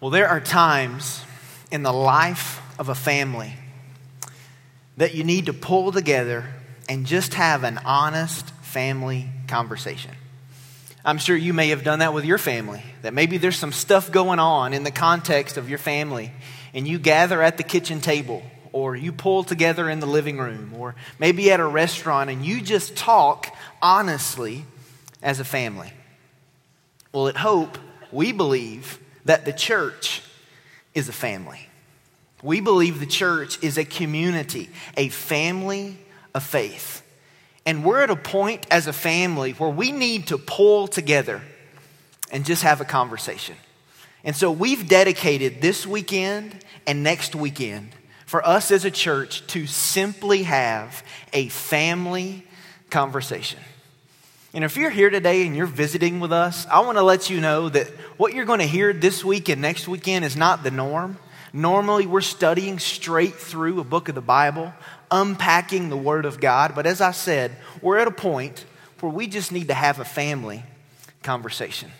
Well, there are times in the life of a family that you need to pull together and just have an honest family conversation. I'm sure you may have done that with your family, that maybe there's some stuff going on in the context of your family, and you gather at the kitchen table, or you pull together in the living room, or maybe at a restaurant, and you just talk honestly as a family. Well, at Hope, we believe that the church is a family. We believe the church is a community, a family of faith. And we're at a point as a family where we need to pull together and just have a conversation. And so we've dedicated this weekend and next weekend for us as a church to simply have a family conversation. And if you're here today and you're visiting with us, I want to let you know that what you're going to hear this week and next weekend is not the norm. Normally, we're studying straight through a book of the Bible, unpacking the Word of God. But as I said, we're at a point where we just need to have a family conversation.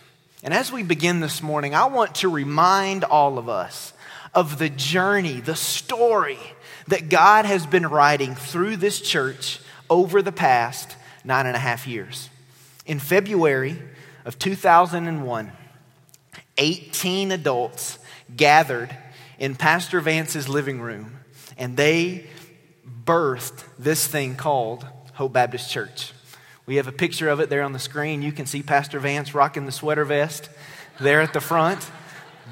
And as we begin this morning, I want to remind all of us of the journey, the story that God has been writing through this church over the past nine and a half years. In February of 2001, 18 adults gathered in Pastor Vance's living room and they birthed this thing called Hope Baptist Church. We have a picture of it there on the screen. You can see Pastor Vance rocking the sweater vest there at the front.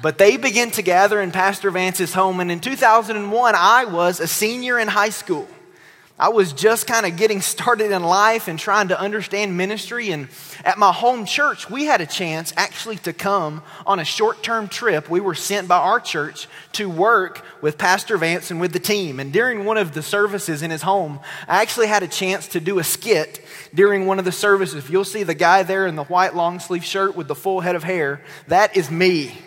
But they began to gather in Pastor Vance's home, and in 2001, I was a senior in high school. I was just kind of getting started in life and trying to understand ministry. And at my home church, we had a chance actually to come on a short term trip. We were sent by our church to work with Pastor Vance and with the team. And during one of the services in his home, I actually had a chance to do a skit during one of the services. You'll see the guy there in the white long sleeve shirt with the full head of hair. That is me.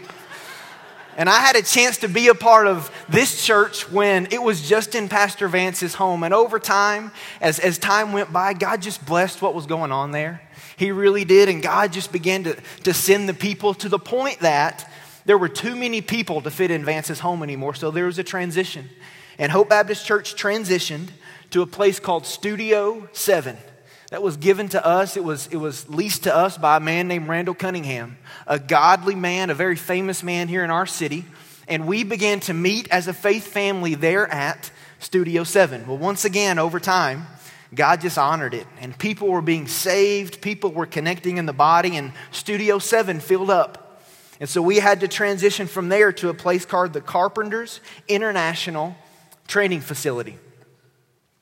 And I had a chance to be a part of this church when it was just in Pastor Vance's home. And over time, as, as time went by, God just blessed what was going on there. He really did. And God just began to, to send the people to the point that there were too many people to fit in Vance's home anymore. So there was a transition. And Hope Baptist Church transitioned to a place called Studio 7 that was given to us. It was, it was leased to us by a man named Randall Cunningham, a godly man, a very famous man here in our city. And we began to meet as a faith family there at Studio 7. Well, once again, over time, God just honored it. And people were being saved, people were connecting in the body, and Studio 7 filled up. And so we had to transition from there to a place called the Carpenters International Training Facility.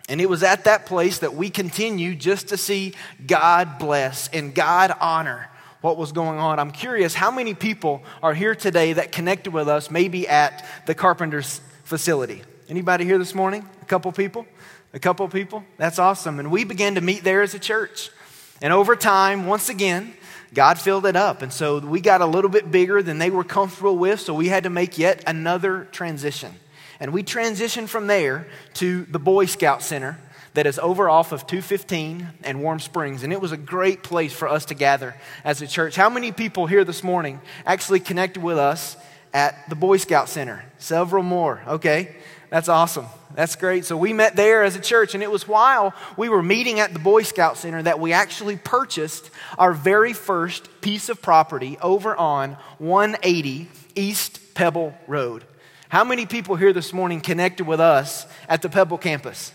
And it was at that place that we continue just to see God bless and God honor what was going on. I'm curious how many people are here today that connected with us maybe at the carpenter's facility. Anybody here this morning? A couple people? A couple people? That's awesome. And we began to meet there as a church. And over time, once again, God filled it up. And so we got a little bit bigger than they were comfortable with, so we had to make yet another transition. And we transitioned from there to the Boy Scout Center that is over off of 215 and Warm Springs. And it was a great place for us to gather as a church. How many people here this morning actually connected with us at the Boy Scout Center? Several more. Okay. That's awesome. That's great. So we met there as a church, and it was while we were meeting at the Boy Scout Center that we actually purchased our very first piece of property over on 180 East Pebble Road. How many people here this morning connected with us at the Pebble campus?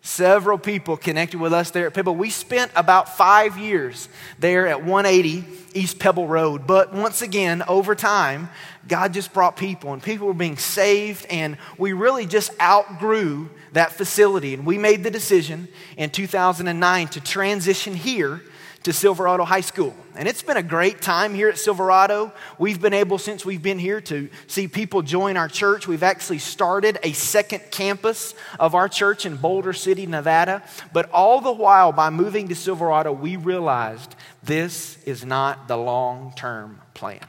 Several people connected with us there at Pebble. We spent about five years there at 180 East Pebble Road. But once again, over time, God just brought people, and people were being saved, and we really just outgrew that facility. And we made the decision in 2009 to transition here to Silverado High School. And it's been a great time here at Silverado. We've been able, since we've been here, to see people join our church. We've actually started a second campus of our church in Boulder City, Nevada. But all the while, by moving to Silverado, we realized this is not the long term plan.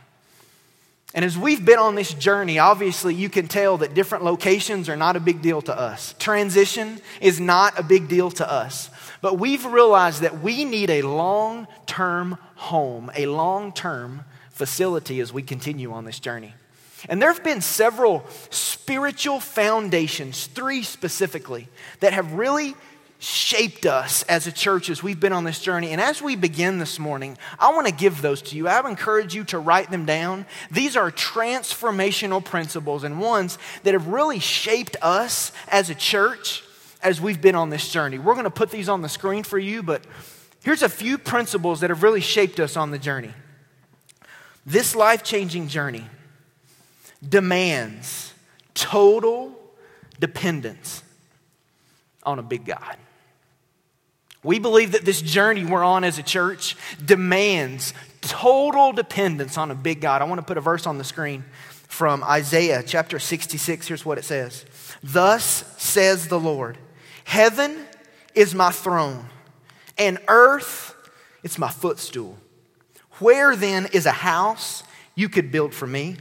And as we've been on this journey, obviously you can tell that different locations are not a big deal to us. Transition is not a big deal to us. But we've realized that we need a long term home, a long term facility as we continue on this journey. And there have been several spiritual foundations, three specifically, that have really shaped us as a church as we've been on this journey. And as we begin this morning, I want to give those to you. I would encourage you to write them down. These are transformational principles and ones that have really shaped us as a church as we've been on this journey. We're going to put these on the screen for you, but here's a few principles that have really shaped us on the journey. This life changing journey demands total dependence on a big God. We believe that this journey we're on as a church demands total dependence on a big God. I want to put a verse on the screen from Isaiah chapter 66. Here's what it says Thus says the Lord, Heaven is my throne, and earth, it's my footstool. Where then is a house you could build for me?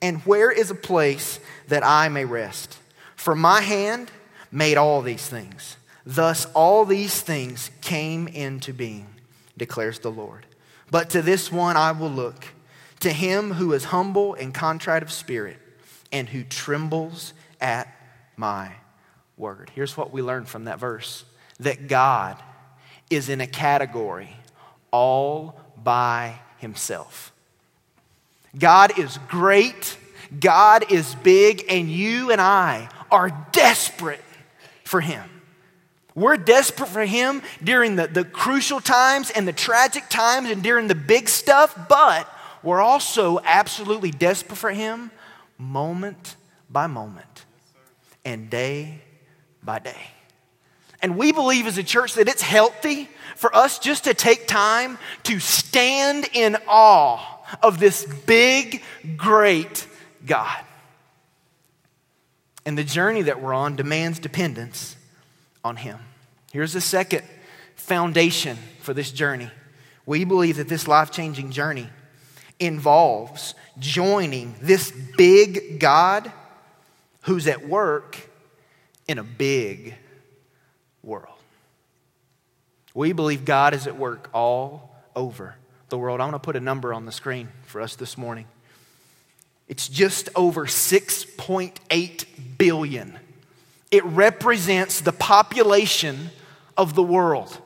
And where is a place that I may rest? For my hand made all these things. Thus, all these things came into being, declares the Lord. But to this one I will look, to him who is humble and contrite of spirit, and who trembles at my word. Here's what we learn from that verse that God is in a category all by himself. God is great, God is big, and you and I are desperate for him. We're desperate for Him during the, the crucial times and the tragic times and during the big stuff, but we're also absolutely desperate for Him moment by moment and day by day. And we believe as a church that it's healthy for us just to take time to stand in awe of this big, great God. And the journey that we're on demands dependence on Him. Here's the second foundation for this journey. We believe that this life changing journey involves joining this big God who's at work in a big world. We believe God is at work all over the world. I want to put a number on the screen for us this morning. It's just over 6.8 billion it represents the population of the world.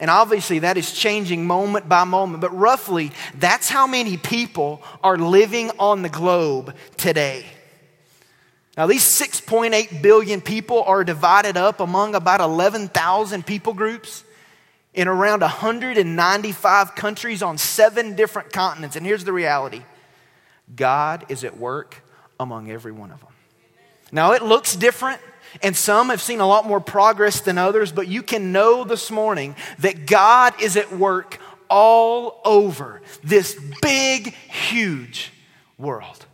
And obviously, that is changing moment by moment, but roughly, that's how many people are living on the globe today. Now, these 6.8 billion people are divided up among about 11,000 people groups in around 195 countries on seven different continents. And here's the reality God is at work among every one of them. Now, it looks different. And some have seen a lot more progress than others, but you can know this morning that God is at work all over this big, huge world.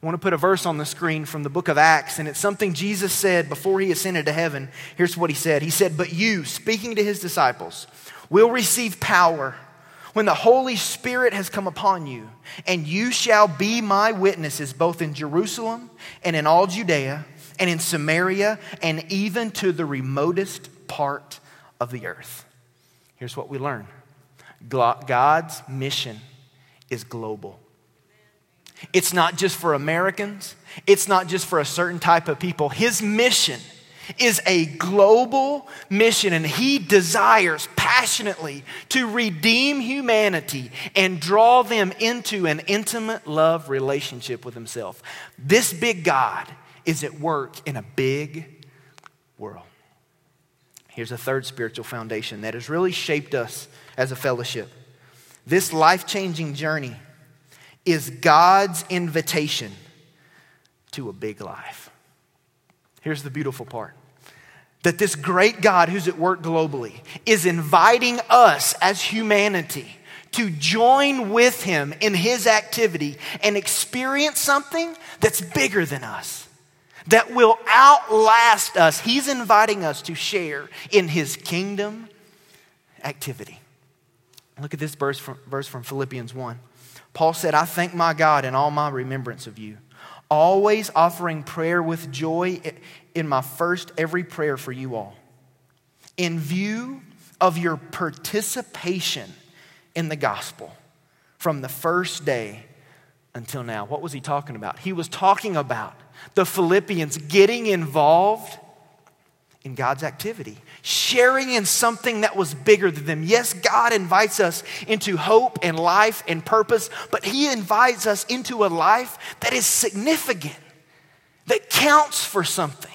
I want to put a verse on the screen from the book of Acts, and it's something Jesus said before he ascended to heaven. Here's what he said He said, But you, speaking to his disciples, will receive power when the Holy Spirit has come upon you, and you shall be my witnesses both in Jerusalem and in all Judea and in Samaria and even to the remotest part of the earth. Here's what we learn God's mission is global. It's not just for Americans, it's not just for a certain type of people. His mission is a global mission, and He desires passionately to redeem humanity and draw them into an intimate love relationship with Himself. This big God is at work in a big world. Here's a third spiritual foundation that has really shaped us as a fellowship. This life changing journey is God's invitation to a big life. Here's the beautiful part that this great God who's at work globally is inviting us as humanity to join with him in his activity and experience something that's bigger than us that will outlast us. He's inviting us to share in his kingdom activity. Look at this verse from, verse from Philippians 1. Paul said, I thank my God in all my remembrance of you, always offering prayer with joy in my first every prayer for you all, in view of your participation in the gospel from the first day until now. What was he talking about? He was talking about the Philippians getting involved in God's activity, sharing in something that was bigger than them. Yes, God invites us into hope and life and purpose, but He invites us into a life that is significant, that counts for something.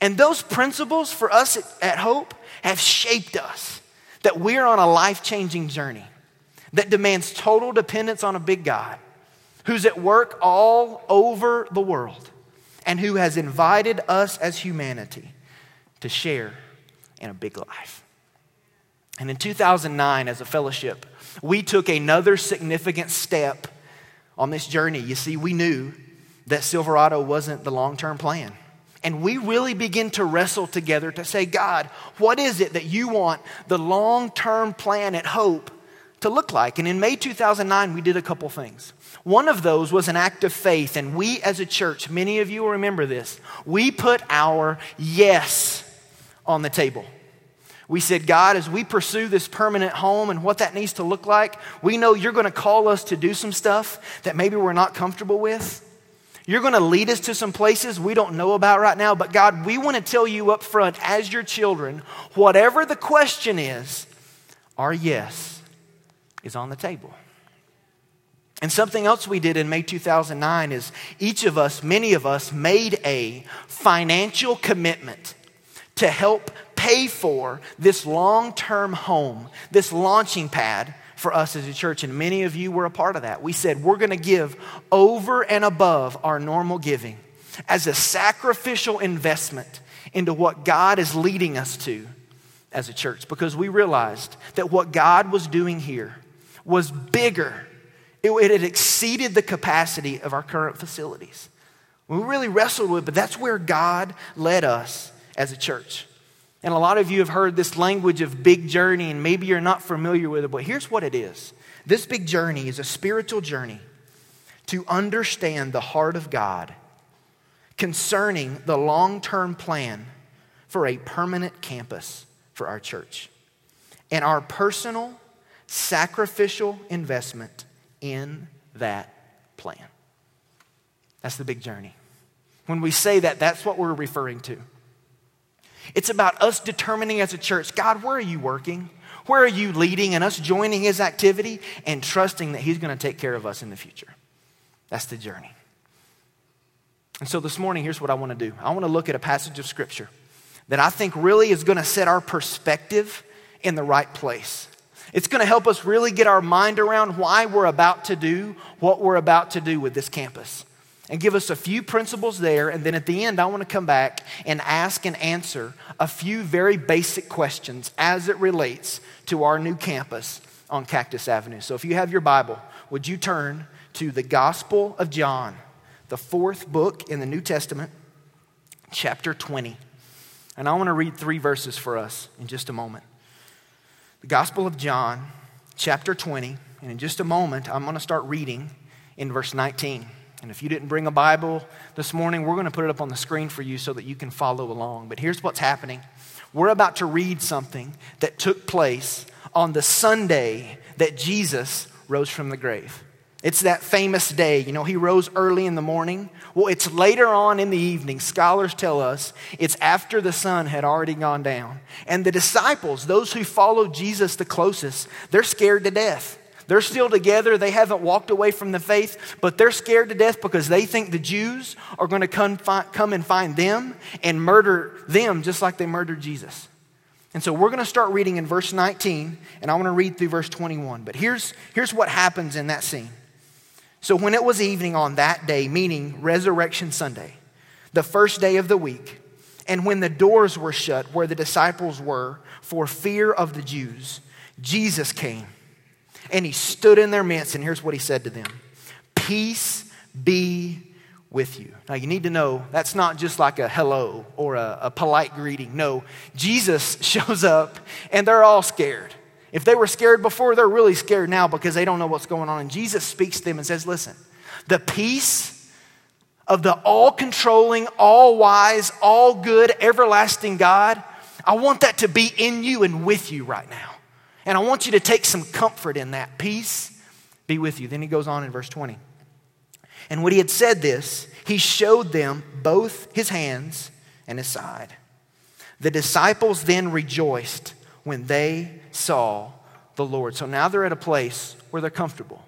And those principles for us at Hope have shaped us that we're on a life changing journey that demands total dependence on a big God who's at work all over the world and who has invited us as humanity to share in a big life. And in 2009, as a fellowship, we took another significant step on this journey. You see, we knew that Silverado wasn't the long term plan. And we really begin to wrestle together to say, God, what is it that you want the long term plan at Hope to look like? And in May 2009, we did a couple things. One of those was an act of faith, and we as a church, many of you remember this, we put our yes on the table. We said, God, as we pursue this permanent home and what that needs to look like, we know you're going to call us to do some stuff that maybe we're not comfortable with. You're going to lead us to some places we don't know about right now, but God, we want to tell you up front as your children, whatever the question is, our yes is on the table. And something else we did in May 2009 is each of us, many of us, made a financial commitment to help pay for this long term home, this launching pad for us as a church, and many of you were a part of that. We said we're going to give over and above our normal giving as a sacrificial investment into what God is leading us to as a church because we realized that what God was doing here was bigger. It, it had exceeded the capacity of our current facilities. We really wrestled with, but that's where God led us as a church. And a lot of you have heard this language of big journey, and maybe you're not familiar with it, but here's what it is this big journey is a spiritual journey to understand the heart of God concerning the long term plan for a permanent campus for our church and our personal sacrificial investment in that plan. That's the big journey. When we say that, that's what we're referring to. It's about us determining as a church God, where are you working? Where are you leading? And us joining his activity and trusting that he's going to take care of us in the future. That's the journey. And so this morning, here's what I want to do I want to look at a passage of scripture that I think really is going to set our perspective in the right place. It's going to help us really get our mind around why we're about to do what we're about to do with this campus and give us a few principles there. And then at the end, I want to come back and ask and answer a few very basic questions as it relates to our new campus on Cactus Avenue. So if you have your Bible, would you turn to the Gospel of John, the fourth book in the New Testament, chapter 20. And I want to read three verses for us in just a moment. The Gospel of John, chapter 20. And in just a moment, I'm going to start reading in verse 19. And if you didn't bring a Bible this morning, we're going to put it up on the screen for you so that you can follow along. But here's what's happening we're about to read something that took place on the Sunday that Jesus rose from the grave. It's that famous day. You know, he rose early in the morning. Well, it's later on in the evening. Scholars tell us it's after the sun had already gone down. And the disciples, those who followed Jesus the closest, they're scared to death. They're still together. They haven't walked away from the faith, but they're scared to death because they think the Jews are going to come, come and find them and murder them just like they murdered Jesus. And so we're going to start reading in verse 19, and I want to read through verse 21. But here's, here's what happens in that scene. So when it was evening on that day, meaning Resurrection Sunday, the first day of the week, and when the doors were shut where the disciples were for fear of the Jews, Jesus came and he stood in their midst, and here's what he said to them Peace be with you. Now, you need to know that's not just like a hello or a, a, polite greeting. No, Jesus shows up and they're all scared. If they were scared before, they're really scared now because they don't know what's going on. And Jesus speaks to them and says, Listen, the peace of the all controlling, all wise, all good, everlasting God, I want that to be in you and with you right now. And I want you to take some comfort in that. Peace be with you. Then he goes on in verse 20. And when he had said this, he showed them both his hands and his side. The disciples then rejoiced when they saw the Lord. So now they're at a place where they're comfortable.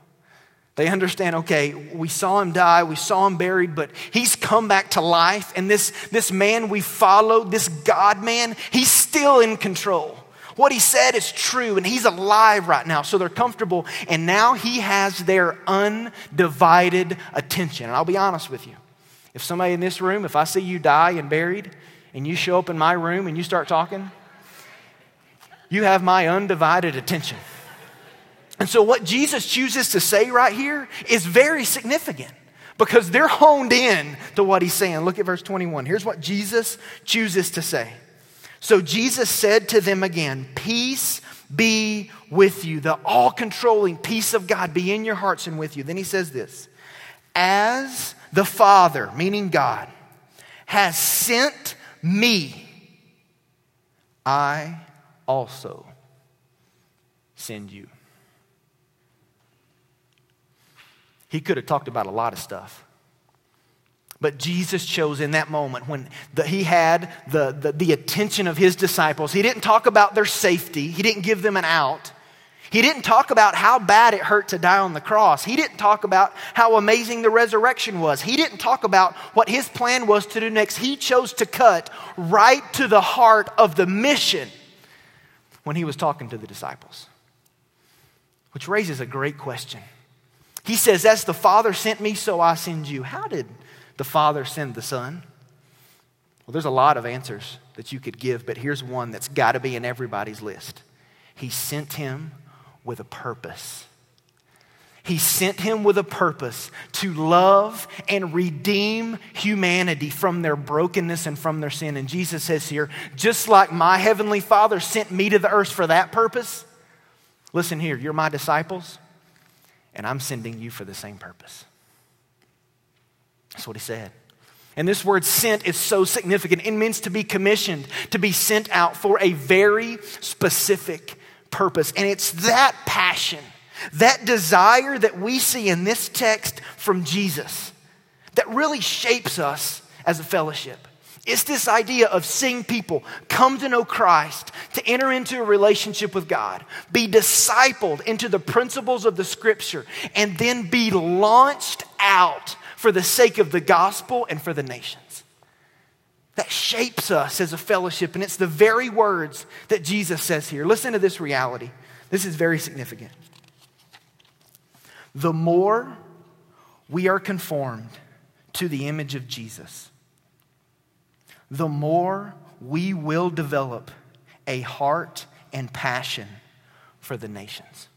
They understand, okay, we saw him die, we saw him buried, but he's come back to life. And this, this man we followed, this God man, he's still in control. What he said is true, and he's alive right now. So they're comfortable, and now he has their undivided attention. And I'll be honest with you. If somebody in this room, if I see you die and buried, and you show up in my room and you start talking, you have my undivided attention. And so, what Jesus chooses to say right here is very significant because they're honed in to what he's saying. Look at verse 21. Here's what Jesus chooses to say. So, Jesus said to them again, Peace be with you. The all controlling peace of God be in your hearts and with you. Then he says this As the Father, meaning God, has sent me, I also send you. He could have talked about a lot of stuff. But Jesus chose in that moment when the, he had the, the, the attention of his disciples. He didn't talk about their safety, he didn't give them an out. He didn't talk about how bad it hurt to die on the cross. He didn't talk about how amazing the resurrection was. He didn't talk about what his plan was to do next. He chose to cut right to the heart of the mission when he was talking to the disciples. Which raises a great question. He says, As the Father sent me, so I send you. How did the Father send the Son? Well, there's a lot of answers that you could give, but here's one that's got to be in everybody's list. He sent him with a purpose. He sent him with a purpose to love and redeem humanity from their brokenness and from their sin. And Jesus says here, just like my heavenly Father sent me to the earth for that purpose, listen here, you're my disciples, and I'm sending you for the same purpose. That's what he said. And this word sent is so significant. It means to be commissioned, to be sent out for a very specific purpose. And it's that passion, that desire that we see in this text from Jesus that really shapes us as a fellowship. It's this idea of seeing people come to know Christ, to enter into a relationship with God, be discipled into the principles of the scripture, and then be launched out for the sake of the gospel and for the nations. That shapes us as a fellowship, and it's the very words that Jesus says here. Listen to this reality. This is very significant. The more we are conformed to the image of Jesus, the more we will develop a heart and passion for the nations.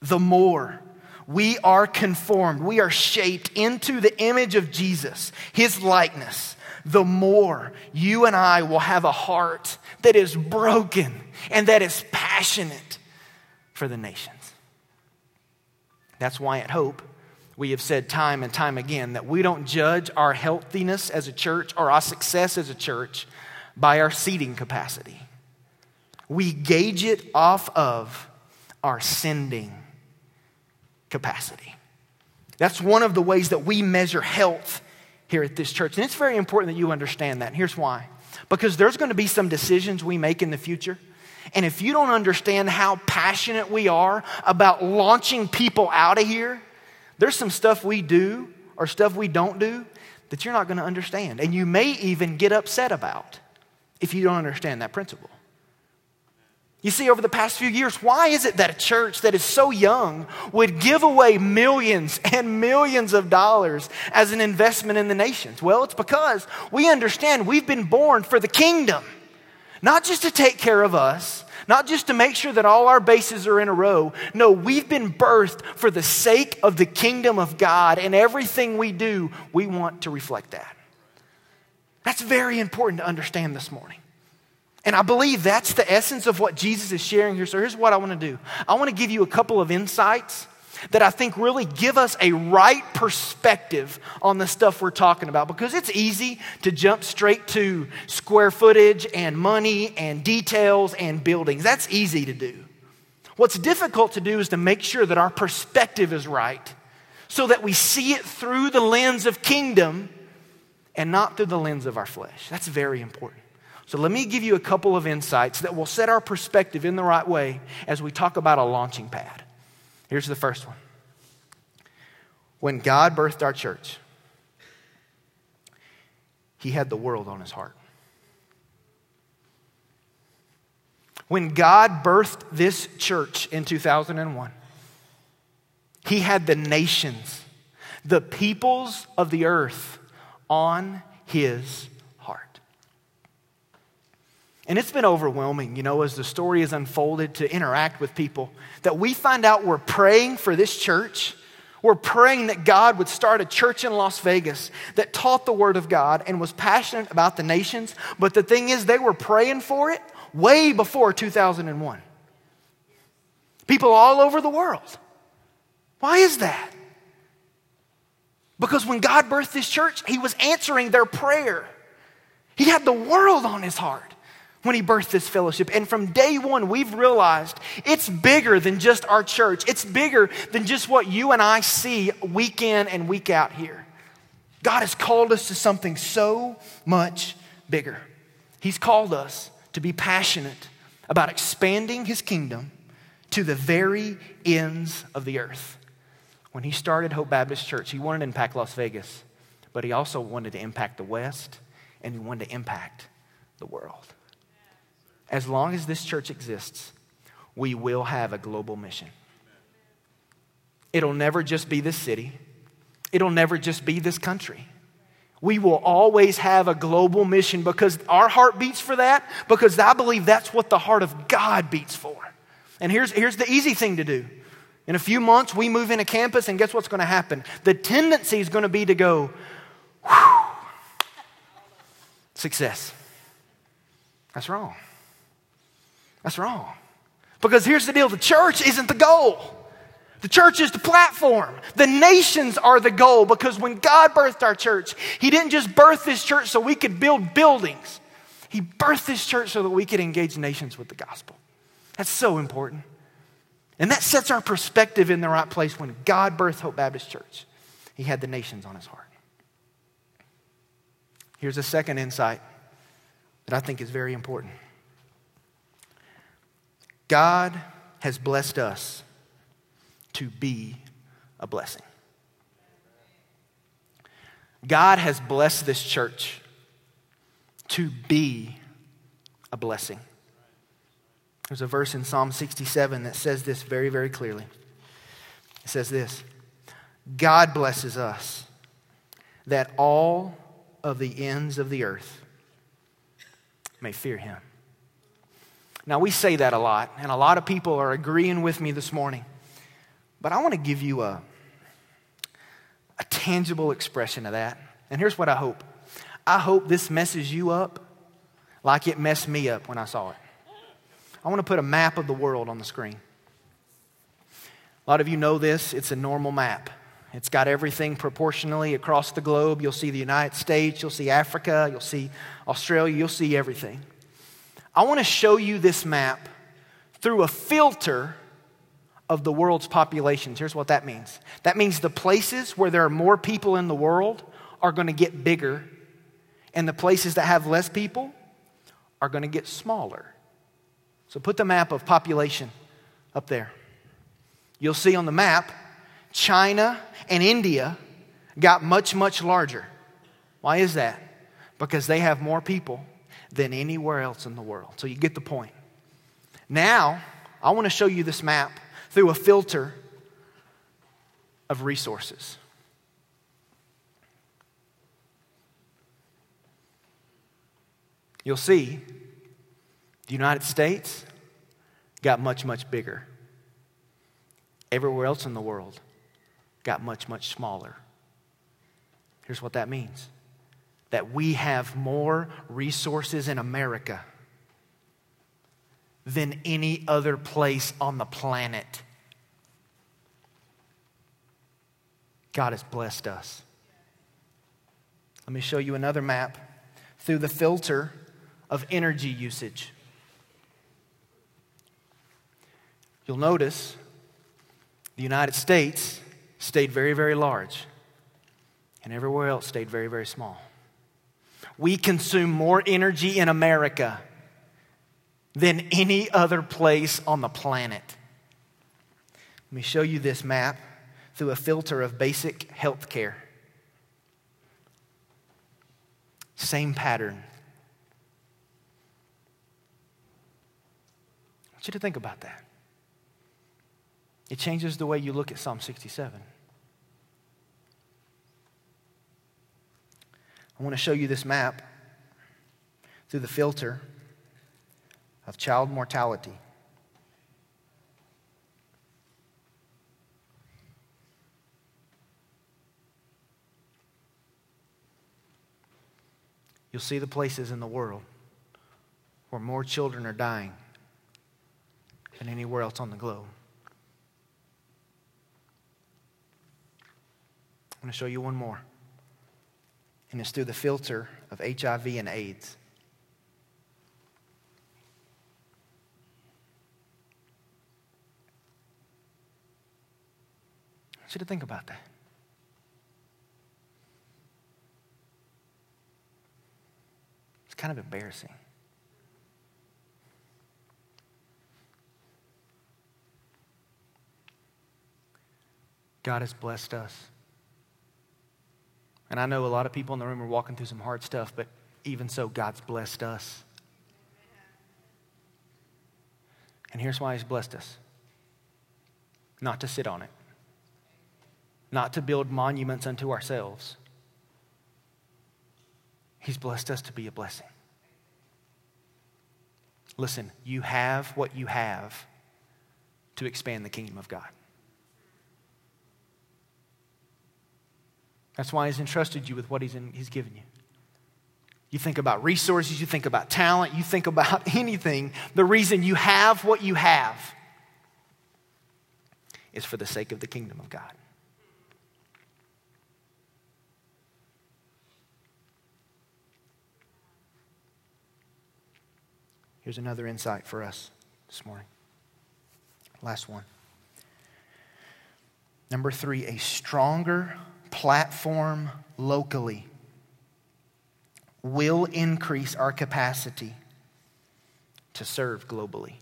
The more we are conformed, we are shaped into the image of Jesus, his likeness, the more you and I will have a heart that is broken and that is passionate for the nations. That's why at Hope, we have said time and time again that we don't judge our healthiness as a church or our success as a church by our seating capacity. We gauge it off of our sending capacity. That's one of the ways that we measure health here at this church. And it's very important that you understand that. And here's why because there's going to be some decisions we make in the future. And if you don't understand how passionate we are about launching people out of here, there's some stuff we do or stuff we don't do that you're not going to understand. And you may even get upset about if you don't understand that principle. You see, over the past few years, why is it that a church that is so young would give away millions and millions of dollars as an investment in the nations? Well, it's because we understand we've been born for the kingdom, not just to take care of us, not just to make sure that all our bases are in a row. No, we've been birthed for the sake of the kingdom of God, and everything we do, we want to reflect that. That's very important to understand this morning. And I believe that's the essence of what Jesus is sharing here. So here's what I want to do I want to give you a couple of insights that I think really give us a right perspective on the stuff we're talking about because it's easy to jump straight to square footage and money and details and buildings. That's easy to do. What's difficult to do is to make sure that our perspective is right so that we see it through the lens of kingdom and not through the lens of our flesh. That's very important. So, let me give you a couple of insights that will set our perspective in the right way as we talk about a launching pad. Here's the first one. When God birthed our church, He had the world on His heart. When God birthed this church in 2001, He had the nations, the peoples of the earth on His. And it's been overwhelming, you know, as the story is unfolded to interact with people, that we find out we're praying for this church. We're praying that God would start a church in Las Vegas that taught the Word of God and was passionate about the nations. But the thing is, they were praying for it way before 2001. People all over the world. Why is that? Because when God birthed this church, He was answering their prayer. He had the world on His heart when He birthed this fellowship. And from day one, we've realized it's bigger than just our church, it's bigger than just what you and I see week in and week out here. God has called us to something so much bigger. He's called us to be passionate about expanding his kingdom to the very ends of the earth. When he started Hope Baptist Church, he wanted to impact Las Vegas, but he also wanted to impact the West and he wanted to impact the world. As long as this church exists, we will have a global mission. It'll never just be this city, it'll never just be this country. We will always have a global mission because our heart beats for that, because I believe that's what the heart of God beats for. And here's, here's the easy thing to do. In a few months, we move into campus, and guess what's going to happen? The tendency is going to be to go, whew, success. That's wrong. That's wrong. Because here's the deal the church isn't the goal. The church is the platform. The nations are the goal because when God birthed our church, He didn't just birth this church so we could build buildings. He birthed this church so that we could engage nations with the gospel. That's so important. And that sets our perspective in the right place when God birthed Hope Baptist Church. He had the nations on his heart. Here's a second insight that I think is very important God has blessed us to be a blessing. God has blessed this church to be a blessing. There's a verse in Psalm 67 that says this very, very clearly. It says this God blesses us that all of the ends of the earth may fear him. Now, we say that a lot, and a lot of people are agreeing with me this morning. But I want to give you a, a tangible expression of that. And here's what I hope I hope this messes you up like it messed me up when I saw it. I want to put a map of the world on the screen. A lot of you know this, it's a normal map. It's got everything proportionally across the globe. You'll see the United States, you'll see Africa, you'll see Australia, you'll see everything. I want to show you this map through a filter of the world's populations. Here's what that means that means the places where there are more people in the world are going to get bigger, and the places that have less people are going to get smaller. So put the map of population up there. You'll see on the map, China and India got much, much larger. Why is that? Because they have more people than anywhere else in the world. So you get the point. Now, I want to show you this map through a filter of resources. You'll see the United States got much, much bigger. Everywhere else in the world got much, much smaller. Here's what that means that we have more resources in America than any other place on the planet. God has blessed us. Let me show you another map through the filter of energy usage. You'll notice the United States stayed very, very large, and everywhere else stayed very, very small. We consume more energy in America than any other place on the planet. Let me show you this map through a filter of basic health care. Same pattern. I want you to think about that. It changes the way you look at Psalm 67. I want to show you this map through the filter of child mortality. You'll see the places in the world where more children are dying than anywhere else on the globe. I'm going to show you one more. And it's through the filter of HIV and AIDS. I want you to think about that. It's kind of embarrassing. God has blessed us. And I know a lot of people in the room are walking through some hard stuff, but even so, God's blessed us. And here's why He's blessed us not to sit on it, not to build monuments unto ourselves. He's blessed us to be a blessing. Listen, you have what you have to expand the kingdom of God. That's why He's entrusted you with what He's, in, he's given you. You think about resources, you think about talent, you think about anything. The reason you have what you have is for the sake of the kingdom of God. Here's another insight for us this morning. Last one. Number three, a stronger platform locally will increase our capacity to serve globally.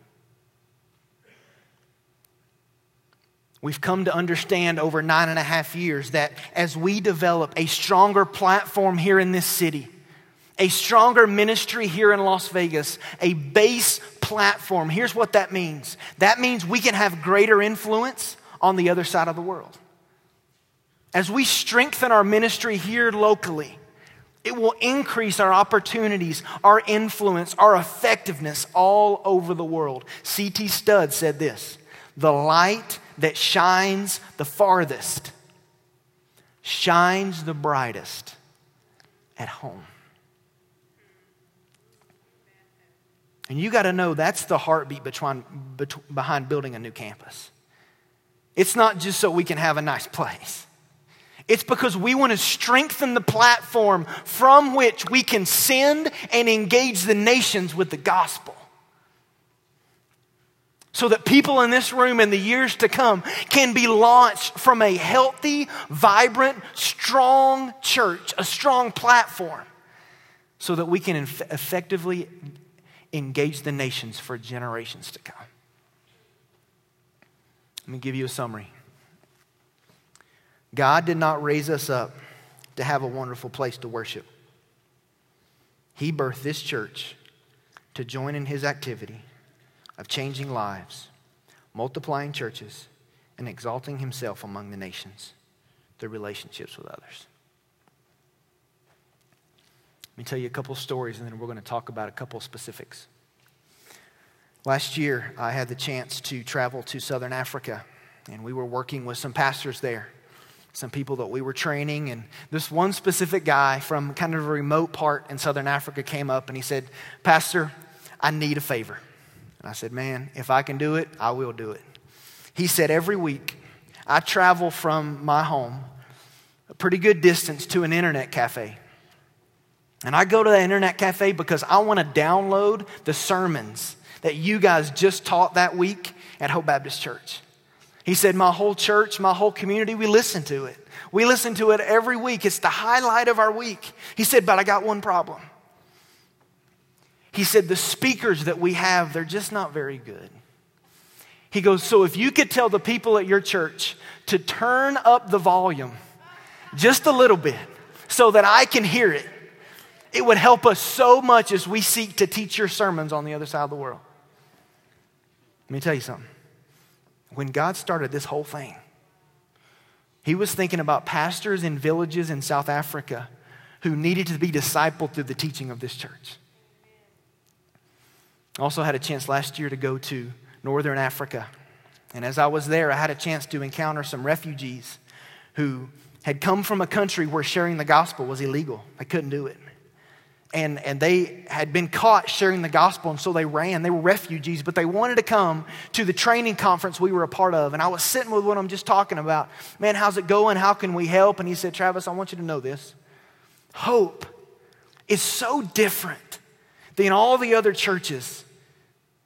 We've come to understand over nine and a half years that as we develop a stronger platform here in this city, a stronger ministry here in Las Vegas, a base platform, here's what that means that means we can have greater influence on the other side of the world. As we strengthen our ministry here locally, it will increase our opportunities, our influence, our effectiveness all over the world. C.T. Studd said this The light that shines the farthest shines the brightest at home. And you got to know that's the heartbeat behind building a new campus. It's not just so we can have a nice place. It's because we want to strengthen the platform from which we can send and engage the nations with the gospel. So that people in this room in the years to come can be launched from a healthy, vibrant, strong church, a strong platform, so that we can effectively engage the nations for generations to come. Let me give you a summary. God did not raise us up to have a wonderful place to worship. He birthed this church to join in his activity of changing lives, multiplying churches, and exalting himself among the nations through relationships with others. Let me tell you a couple stories, and then we're going to talk about a couple specifics. Last year, I had the chance to travel to southern Africa, and we were working with some pastors there some people that we were training. And this one specific guy from kind of a remote part in southern Africa came up and he said, Pastor, I need a favor. And I said, Man, if I can do it, I will do it. He said, Every week, I travel from my home a pretty good distance to an internet cafe. And I go to the internet cafe because I want to download the sermons that you guys just taught that week at Hope Baptist Church. He said, My whole church, my whole community, we listen to it. We listen to it every week. It's the highlight of our week. He said, But I got one problem. He said, The speakers that we have, they're just not very good. He goes, So if you could tell the people at your church to turn up the volume just a little bit so that I can hear it, it would help us so much as we seek to teach your sermons on the other side of the world. Let me tell you something. When God started this whole thing, He was thinking about pastors in villages in South Africa who needed to be discipled through the teaching of this church. I also had a chance last year to go to northern Africa. And as I was there, I had a chance to encounter some refugees who had come from a country where sharing the gospel was illegal. They couldn't do it and, and they had been caught sharing the gospel, and so they ran. They were refugees, but they wanted to come to the training conference we were a part of. And I was sitting with one them just talking about, man, how's it going? How can we help? And he said, Travis, I want you to know this. Hope is so different than all the other churches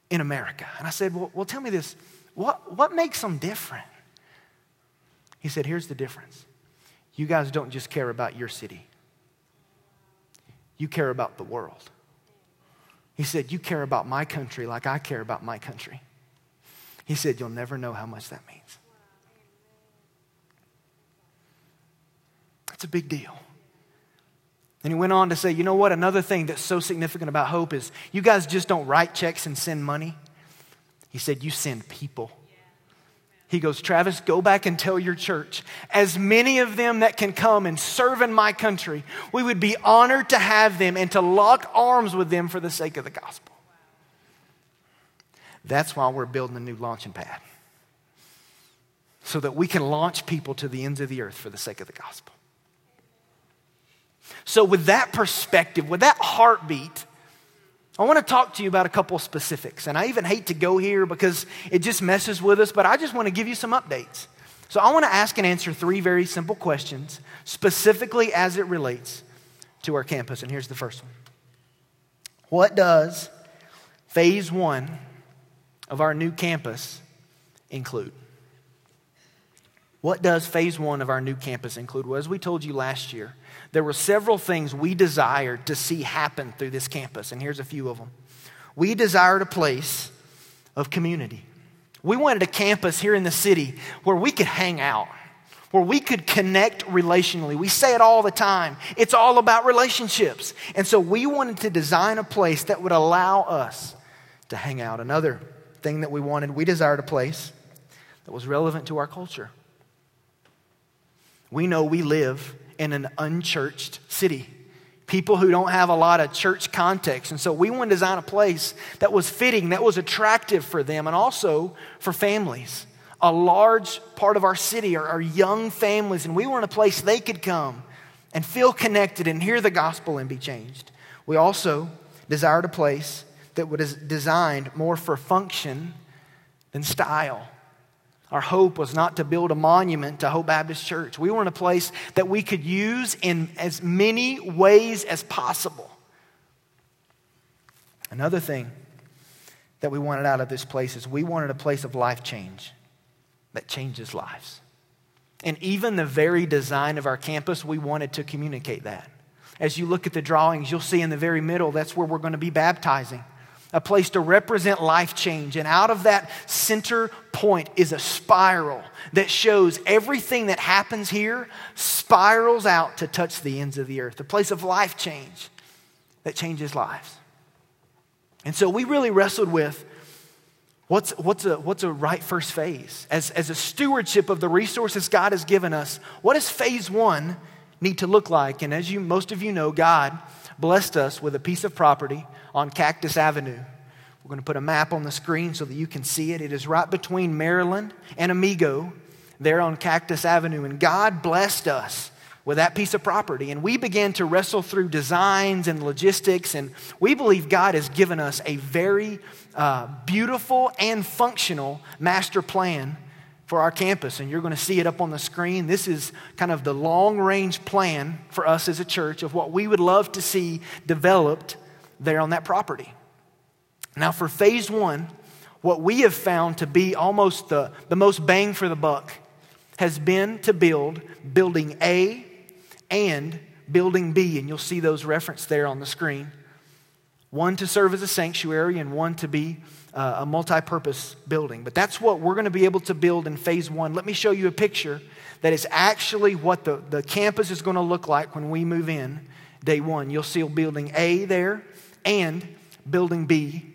in America. And I said, well, well tell me this. What, what makes them different? He said, here's the difference. You guys don't just care about your city you care about the world. He said, You care about my country like I care about my country. He said, You'll never know how much that means. That's a big deal. And he went on to say, You know what? Another thing that's so significant about hope is you guys just don't write checks and send money. He said, You send people. He goes, Travis, go back and tell your church, as many of them that can come and serve in my country, we would be honored to have them and to lock arms with them for the sake of the gospel. That's why we're building a new launching pad, so that we can launch people to the ends of the earth for the sake of the gospel. So, with that perspective, with that heartbeat, I want to talk to you about a couple specifics. And I even hate to go here because it just messes with us, but I just want to give you some updates. So I want to ask and answer three very simple questions, specifically as it relates to our campus. And here's the first one What does phase one of our new campus include? What does phase one of our new campus include? Well, as we told you last year, there were several things we desired to see happen through this campus, and here's a few of them. We desired a place of community. We wanted a campus here in the city where we could hang out, where we could connect relationally. We say it all the time. It's all about relationships. And so we wanted to design a place that would allow us to hang out. Another thing that we wanted, we desired a place that was relevant to our culture. We know we live in an unchurched city. People who don't have a lot of church context. And so we want to design a place that was fitting, that was attractive for them, and also for families. A large part of our city are, are young families, and we want a place they could come and feel connected and hear the gospel and be changed. We also desired a place that was designed more for function than style. Our hope was not to build a monument to Hope Baptist Church. We were in a place that we could use in as many ways as possible. Another thing that we wanted out of this place is we wanted a place of life change that changes lives. And even the very design of our campus, we wanted to communicate that. As you look at the drawings, you'll see in the very middle, that's where we're going to be baptizing a place to represent life change. And out of that center point is a spiral that shows everything that happens here spirals out to touch the ends of the earth, a place of life change that changes lives. And so we really wrestled with what's, what's, a, what's a right first phase? As, as a stewardship of the resources God has given us, what does phase one need to look like? And as you, most of you know, God blessed us with a piece of property on Cactus Avenue. We're going to put a map on the screen so that you can see it. It is right between Maryland and Amigo, there on Cactus Avenue. And God blessed us with that piece of property. And we began to wrestle through designs and logistics. And we believe God has given us a very uh, beautiful and functional master plan for our campus. And you're going to see it up on the screen. This is kind of the long range plan for us as a church of what we would love to see developed there on that property. Now, for phase one, what we have found to be almost the, the most bang for the buck has been to build building A and building B. And you'll see those referenced there on the screen. One to serve as a sanctuary and one to be uh, a multi purpose building. But that's what we're going to be able to build in phase one. Let me show you a picture that is actually what the, the campus is going to look like when we move in day one. You'll see building A there and building B.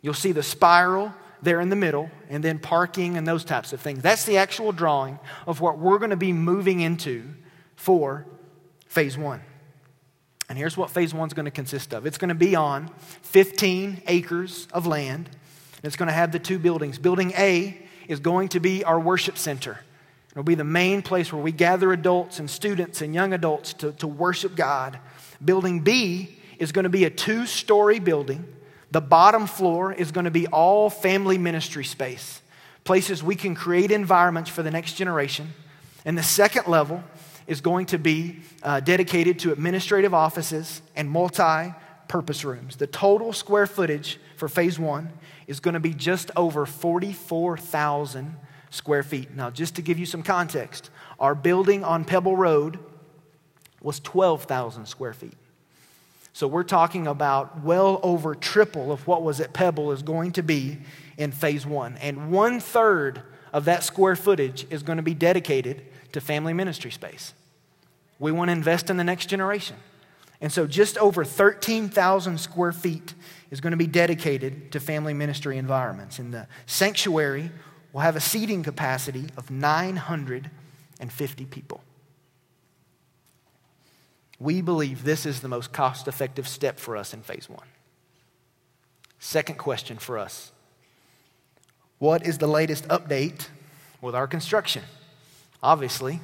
You'll see the spiral there in the middle, and then parking and those types of things. That's the actual drawing of what we're going to be moving into for phase one. And here's what phase one is going to consist of it's going to be on 15 acres of land. and It's going to have the two buildings. Building A is going to be our worship center. It'll be the main place where we gather adults and students and young adults to, to worship God. Building B is going to be a two story building the bottom floor is going to be all family ministry space, places we can create environments for the next generation. And the second level is going to be uh, dedicated to administrative offices and multi purpose rooms. The total square footage for phase one is going to be just over 44,000 square feet. Now, just to give you some context, our building on Pebble Road was 12,000 square feet. So we're talking about well over triple of what was at Pebble is going to be in phase one. And one third of that square footage is going to be dedicated to family ministry space. We want to invest in the next generation. And so just over 13,000 square feet is going to be dedicated to family ministry environments. And the sanctuary will have a seating capacity of 950 people. We believe this is the most cost effective step for us in phase one. Second question for us What is the latest update with our construction? Obviously,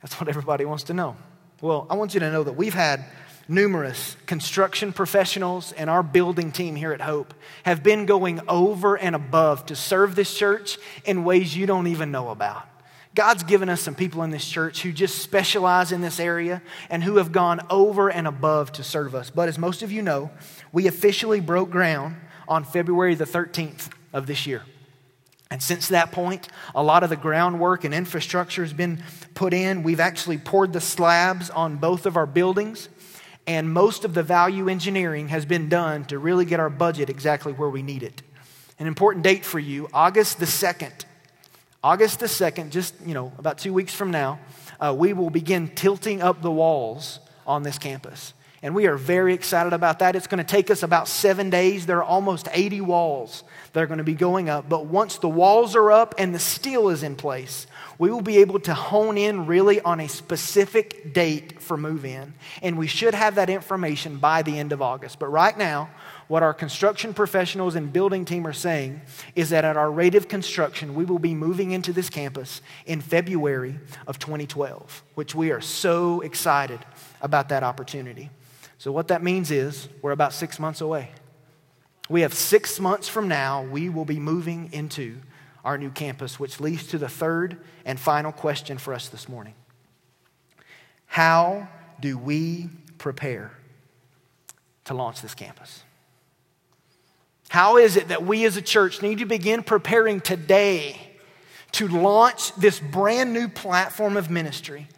that's what everybody wants to know. Well, I want you to know that we've had numerous construction professionals and our building team here at Hope have been going over and above to serve this church in ways you don't even know about. God's given us some people in this church who just specialize in this area and who have gone over and above to serve us. But as most of you know, we officially broke ground on February the 13th of this year. And since that point, a lot of the groundwork and infrastructure has been put in. We've actually poured the slabs on both of our buildings, and most of the value engineering has been done to really get our budget exactly where we need it. An important date for you August the 2nd August the 2nd, just, you know, about two weeks from now, uh, we will begin tilting up the walls on this campus. And we are very excited about that. It's going to take us about seven days. There are almost 80 walls that are going to be going up. But once the walls are up and the steel is in place, we will be able to hone in really on a specific date for move in. And we should have that information by the end of August. But right now, what our construction professionals and building team are saying is that at our rate of construction, we will be moving into this campus in February of 2012, which we are so excited about that opportunity. So, what that means is we're about six months away. We have six months from now, we will be moving into our new campus, which leads to the third and final question for us this morning How do we prepare to launch this campus? How is it that we as a church need to begin preparing today to launch this brand new platform of ministry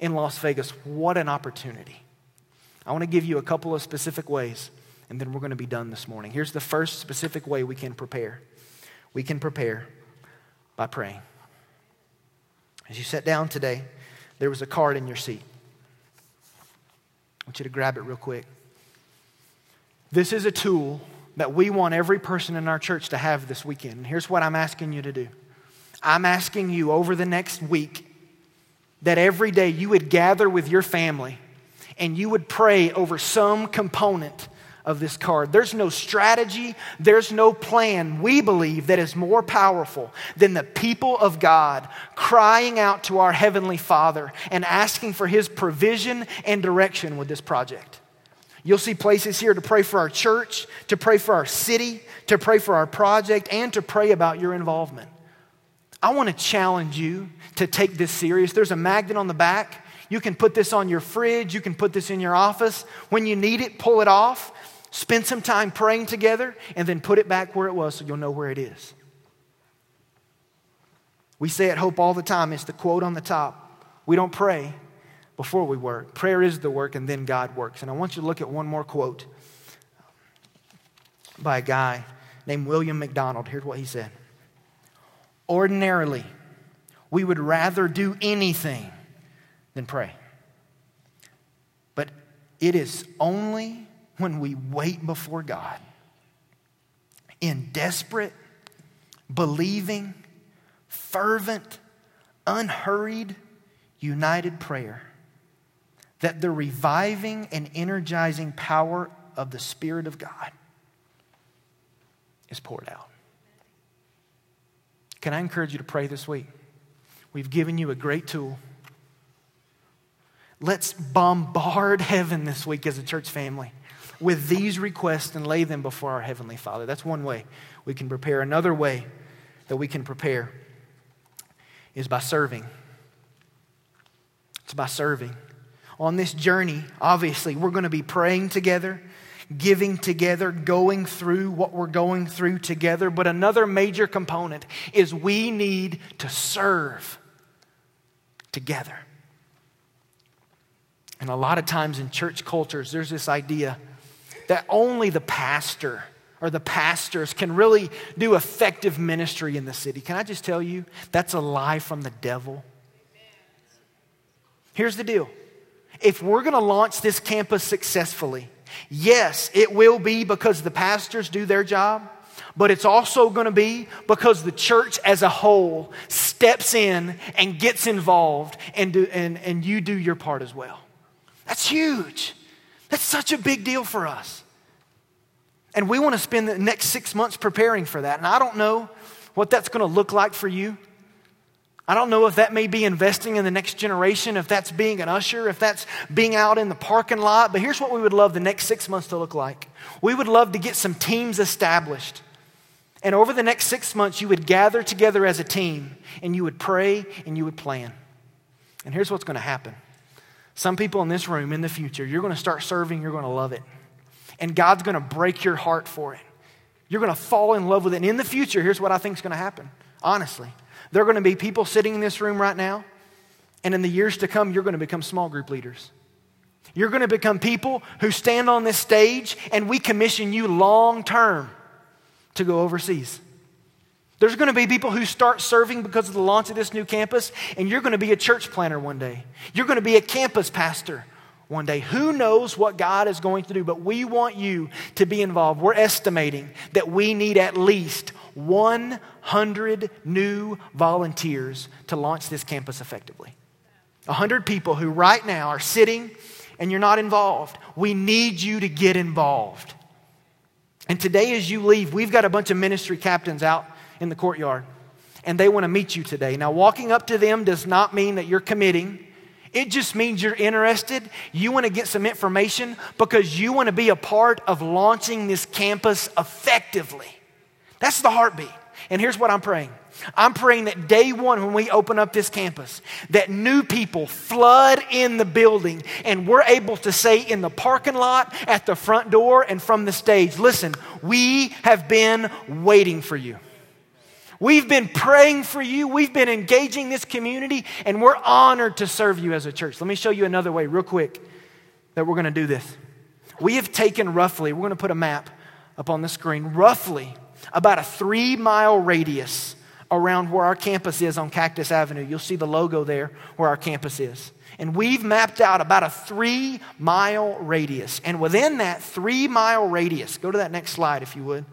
in Las Vegas? What an opportunity. I want to give you a couple of specific ways, and then we're going to be done this morning. Here's the first specific way we can prepare we can prepare by praying. As you sat down today, there was a card in your seat. I want you to grab it real quick. This is a tool that we want every person in our church to have this weekend. And here's what I'm asking you to do I'm asking you over the next week that every day you would gather with your family and you would pray over some component of this card. There's no strategy, there's no plan, we believe, that is more powerful than the people of God crying out to our Heavenly Father and asking for His provision and direction with this project. You'll see places here to pray for our church, to pray for our city, to pray for our project, and to pray about your involvement. I want to challenge you to take this serious. There's a magnet on the back. You can put this on your fridge, you can put this in your office. When you need it, pull it off. spend some time praying together, and then put it back where it was so you'll know where it is. We say at Hope all the time, it's the quote on the top. We don't pray before we work. Prayer is the work, and then God works. And I want you to look at one more quote by a guy named William McDonald. Here's what he said Ordinarily, we would rather do anything than pray. But it is only when we wait before God in desperate, believing, fervent, unhurried, united prayer that the reviving and energizing power of the Spirit of God is poured out. Can I encourage you to pray this week? We've given you a great tool. Let's bombard heaven this week as a church family with these requests and lay them before our Heavenly Father. That's one way we can prepare. Another way that we can prepare is by serving. It's by serving. On this journey, obviously, we're going to be praying together, giving together, going through what we're going through together. But another major component is we need to serve together. And a lot of times in church cultures, there's this idea that only the pastor or the pastors can really do effective ministry in the city. Can I just tell you, that's a lie from the devil. Here's the deal if we're going to launch this campus successfully, yes, it will be because the pastors do their job, but it's also going to be because the church as a whole steps in and gets involved and, do, and, and you do your part as well. That's huge. That's such a big deal for us. And we want to spend the next six months preparing for that. And I don't know what that's going to look like for you. I don't know if that may be investing in the next generation, if that's being an usher, if that's being out in the parking lot. But here's what we would love the next six months to look like we would love to get some teams established. And over the next six months, you would gather together as a team and you would pray and you would plan. And here's what's going to happen some people in this room in the future, you're going to start serving, you're going to love it. And God's going to break your heart for it. You're going to fall in love with it. And in the future, here's what I think is going to happen, honestly. There are going to be people sitting in this room right now, and in the years to come, you're going to become small group leaders. You're going to become people who stand on this stage, and we commission you long term to go overseas. There's going to be people who start serving because of the launch of this new campus, and you're going to be a church planner one day. You're going to be a campus pastor one day. Who knows what God is going to do, but we want you to be involved. We're estimating that we need at least 100 new volunteers to launch this campus effectively. 100 people who right now are sitting and you're not involved. We need you to get involved. And today, as you leave, we've got a bunch of ministry captains out in the courtyard, and they want to meet you today. Now, walking up to them does not mean that you're committing. It just means you're interested. You want to get some information because you want to be a part of launching this campus effectively. That's the heartbeat. And here's what I'm praying I'm praying that day one, when we open up this campus, that new people flood in the building and we're able to say in the parking lot, at the front door, and from the stage, listen, we have been waiting for you. We've been praying for you. We've been engaging this community, and we're honored to serve you as a church. Let me show you another way, real quick, that we're going to do this. We have taken roughly, we're going to put a map up on the screen, roughly about a three mile radius around where our campus is on Cactus Avenue. You'll see the logo there where our campus is. And we've mapped out about a three mile radius. And within that three mile radius, go to that next slide if you would.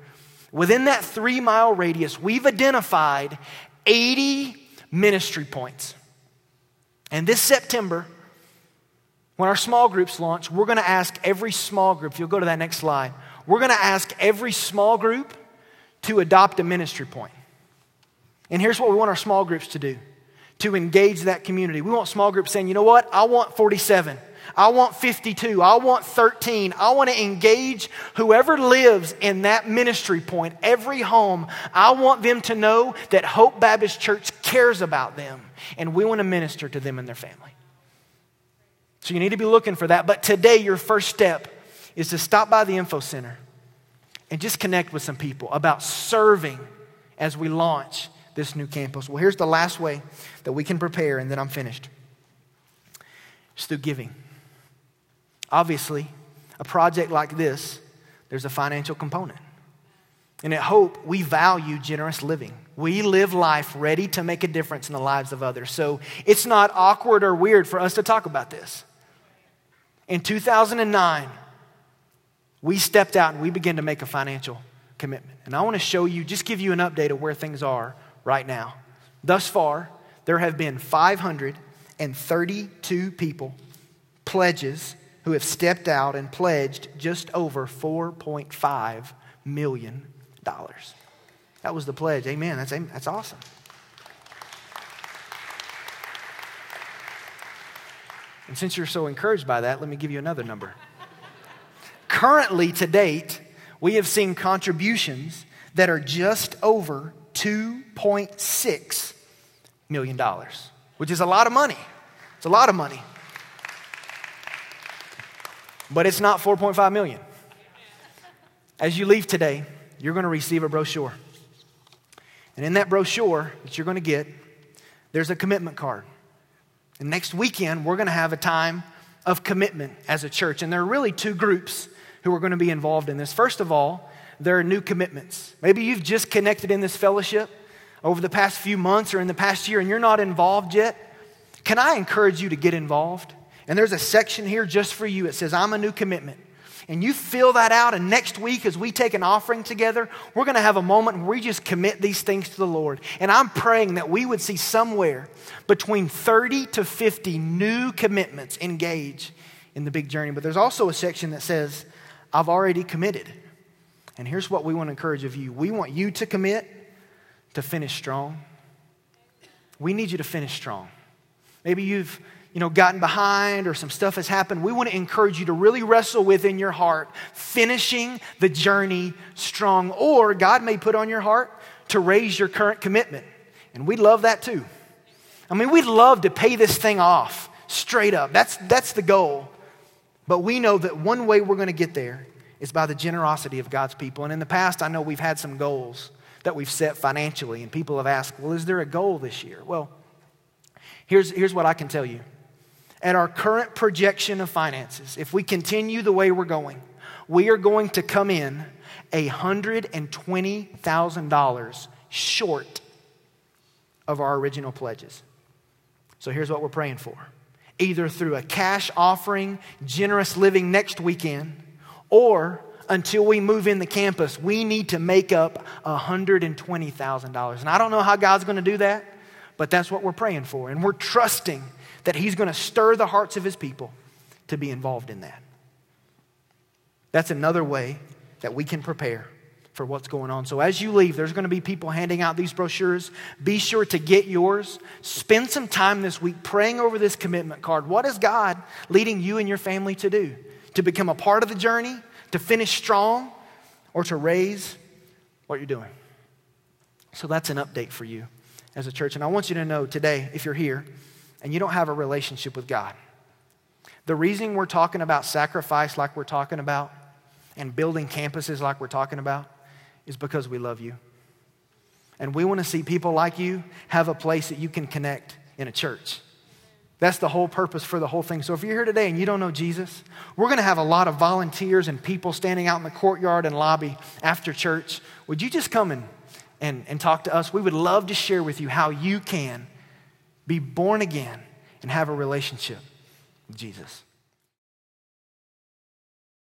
Within that three mile radius, we've identified 80 ministry points. And this September, when our small groups launch, we're going to ask every small group, if you'll go to that next slide, we're going to ask every small group to adopt a ministry point. And here's what we want our small groups to do to engage that community. We want small groups saying, you know what? I want 47. I want 52. I want 13. I want to engage whoever lives in that ministry point, every home. I want them to know that Hope Baptist Church cares about them and we want to minister to them and their family. So you need to be looking for that. But today, your first step is to stop by the info center and just connect with some people about serving as we launch this new campus. Well, here's the last way that we can prepare, and then I'm finished. It's through giving. Obviously, a project like this, there's a financial component. And at Hope, we value generous living. We live life ready to make a difference in the lives of others. So it's not awkward or weird for us to talk about this. In 2009, we stepped out and we began to make a financial commitment. And I want to show you, just give you an update of where things are right now. Thus far, there have been 532 people, pledges, who have stepped out and pledged just over $4.5 million. That was the pledge. Amen. That's, that's awesome. And since you're so encouraged by that, let me give you another number. Currently, to date, we have seen contributions that are just over $2.6 million, which is a lot of money. It's a lot of money. But it's not 4.5 million. As you leave today, you're going to receive a brochure. And in that brochure that you're going to get, there's a commitment card. And next weekend, we're going to have a time of commitment as a church. And there are really two groups who are going to be involved in this. First of all, there are new commitments. Maybe you've just connected in this fellowship over the past few months or in the past year and you're not involved yet. Can I encourage you to get involved? And there's a section here just for you. It says, I'm a new commitment and you fill that out, and next week, as we take an offering together, we're going to have a moment where we just commit these things to the Lord. And I'm praying that we would see somewhere between 30 to 50 new commitments engage in the big journey. But there's also a section that says, I've already committed. And here's what we want to encourage of you we want you to commit to finish strong. We need you to finish strong. Maybe you've you know, gotten behind or some stuff has happened, we want to encourage you to really wrestle within your heart, finishing the journey strong. Or God may put on your heart to raise your current commitment. And we'd love that too. I mean, we'd love to pay this thing off straight up. That's, that's the goal. But we know that one way we're going to get there is by the generosity of God's people. And in the past, I know we've had some goals that we've set financially, and people have asked, well, is there a goal this year? Well, here's, here's what I can tell you at our current projection of finances, if we continue the way we're going, we are going to come in $120,000 short of our original pledges. So here's what we're praying for either through a cash offering, generous living next weekend, or until we move in the campus, we need to make up $120,000. And I don't know how God's going to do that, but that's what we're praying for. And we're trusting that He's going to stir the hearts of His people to be involved in that. That's another way that we can prepare for what's going on. So as you leave, there's going to be people handing out these brochures. Be sure to get yours. Spend some time this week praying over this commitment card. What is God leading you and your family to do? To become a part of the journey, to finish strong, or to raise what you're doing? So that's an update for you as a church. And I want you to know today, if you're here, and you don't have a relationship with God. The reason we're talking about sacrifice like we're talking about and building campuses like we're talking about is because we love you. And we want to see people like you have a place that you can connect in a church. That's the whole purpose for the whole thing. So if you're here today and you don't know Jesus, we're going to have a lot of volunteers and people standing out in the courtyard and lobby after church. Would you just come and, and, and talk to us? We would love to share with you how you can be born again, and have a relationship with Jesus.